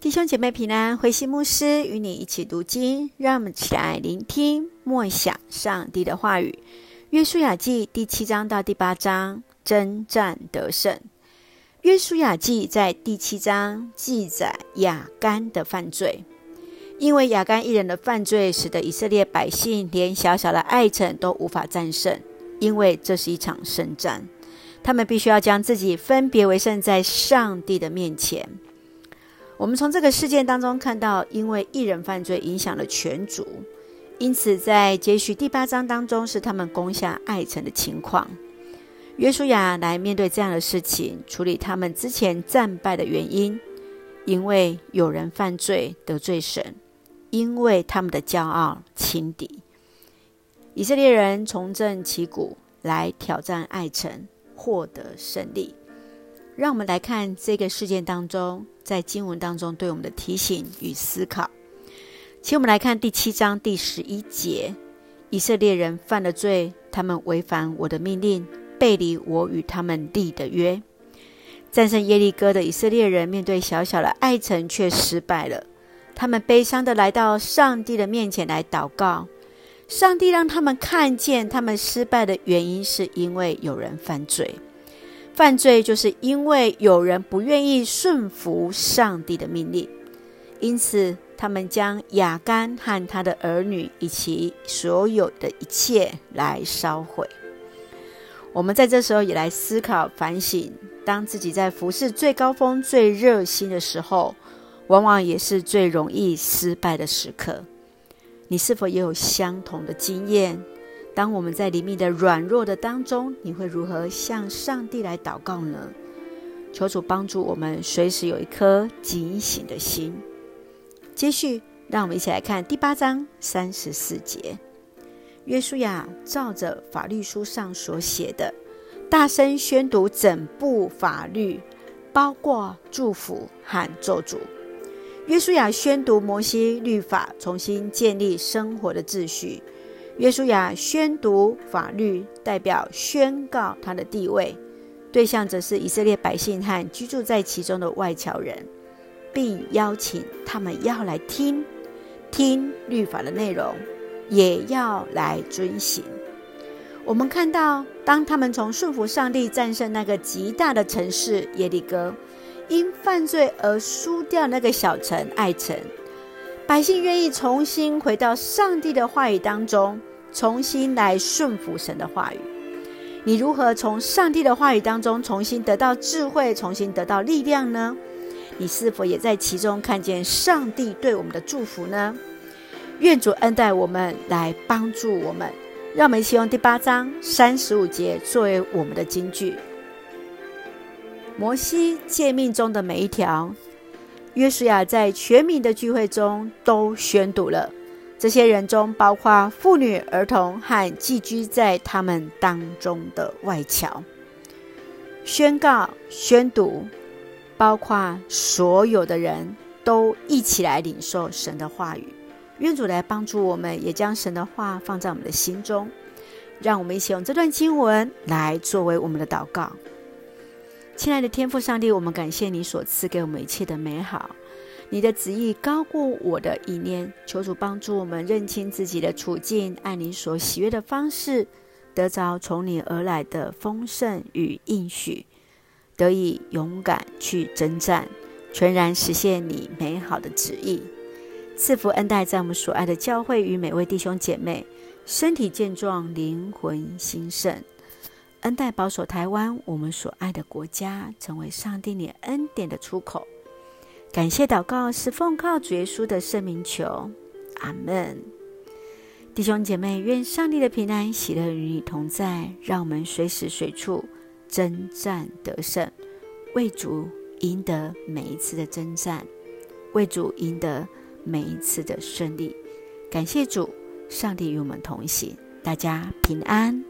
弟兄姐妹平安，慧馨牧师与你一起读经，让我们起来聆听默想上帝的话语。约书亚记第七章到第八章，征战得胜。约书亚记在第七章记载亚干的犯罪，因为亚干一人的犯罪，使得以色列百姓连小小的艾城都无法战胜，因为这是一场圣战，他们必须要将自己分别为圣在上帝的面前。我们从这个事件当中看到，因为一人犯罪影响了全族，因此在接续第八章当中是他们攻下艾城的情况。约书亚来面对这样的事情，处理他们之前战败的原因，因为有人犯罪得罪神，因为他们的骄傲轻敌。以色列人重振旗鼓来挑战艾城，获得胜利。让我们来看这个事件当中，在经文当中对我们的提醒与思考。请我们来看第七章第十一节：以色列人犯了罪，他们违反我的命令，背离我与他们立的约。战胜耶利哥的以色列人，面对小小的爱城却失败了。他们悲伤地来到上帝的面前来祷告。上帝让他们看见，他们失败的原因是因为有人犯罪。犯罪就是因为有人不愿意顺服上帝的命令，因此他们将亚干和他的儿女以及所有的一切来烧毁。我们在这时候也来思考反省：当自己在服侍最高峰、最热心的时候，往往也是最容易失败的时刻。你是否也有相同的经验？当我们在里面的软弱的当中，你会如何向上帝来祷告呢？求主帮助我们，随时有一颗警醒的心。接续，让我们一起来看第八章三十四节。约书亚照着法律书上所写的，大声宣读整部法律，包括祝福和咒诅。约书亚宣读摩西律法，重新建立生活的秩序。约书亚宣读法律，代表宣告他的地位，对象则是以色列百姓和居住在其中的外侨人，并邀请他们要来听听律法的内容，也要来遵行。我们看到，当他们从顺服上帝战胜那个极大的城市耶利哥，因犯罪而输掉那个小城爱城，百姓愿意重新回到上帝的话语当中。重新来顺服神的话语，你如何从上帝的话语当中重新得到智慧，重新得到力量呢？你是否也在其中看见上帝对我们的祝福呢？愿主恩待我们，来帮助我们。让我们一起用第八章三十五节作为我们的金句。摩西诫命中的每一条，约书亚在全民的聚会中都宣读了。这些人中包括妇女、儿童和寄居在他们当中的外侨。宣告、宣读，包括所有的人都一起来领受神的话语。愿主来帮助我们，也将神的话放在我们的心中。让我们一起用这段经文来作为我们的祷告。亲爱的天父上帝，我们感谢你所赐给我们一切的美好。你的旨意高过我的意念，求主帮助我们认清自己的处境，按你所喜悦的方式，得着从你而来的丰盛与应许，得以勇敢去征战，全然实现你美好的旨意。赐福恩待在我们所爱的教会与每位弟兄姐妹，身体健壮，灵魂兴盛。恩待保守台湾，我们所爱的国家，成为上帝你恩典的出口。感谢祷告是奉靠主耶稣的圣名求，阿门。弟兄姐妹，愿上帝的平安喜乐与你同在，让我们随时随处征战得胜，为主赢得每一次的征战，为主赢得每一次的顺利。感谢主，上帝与我们同行，大家平安。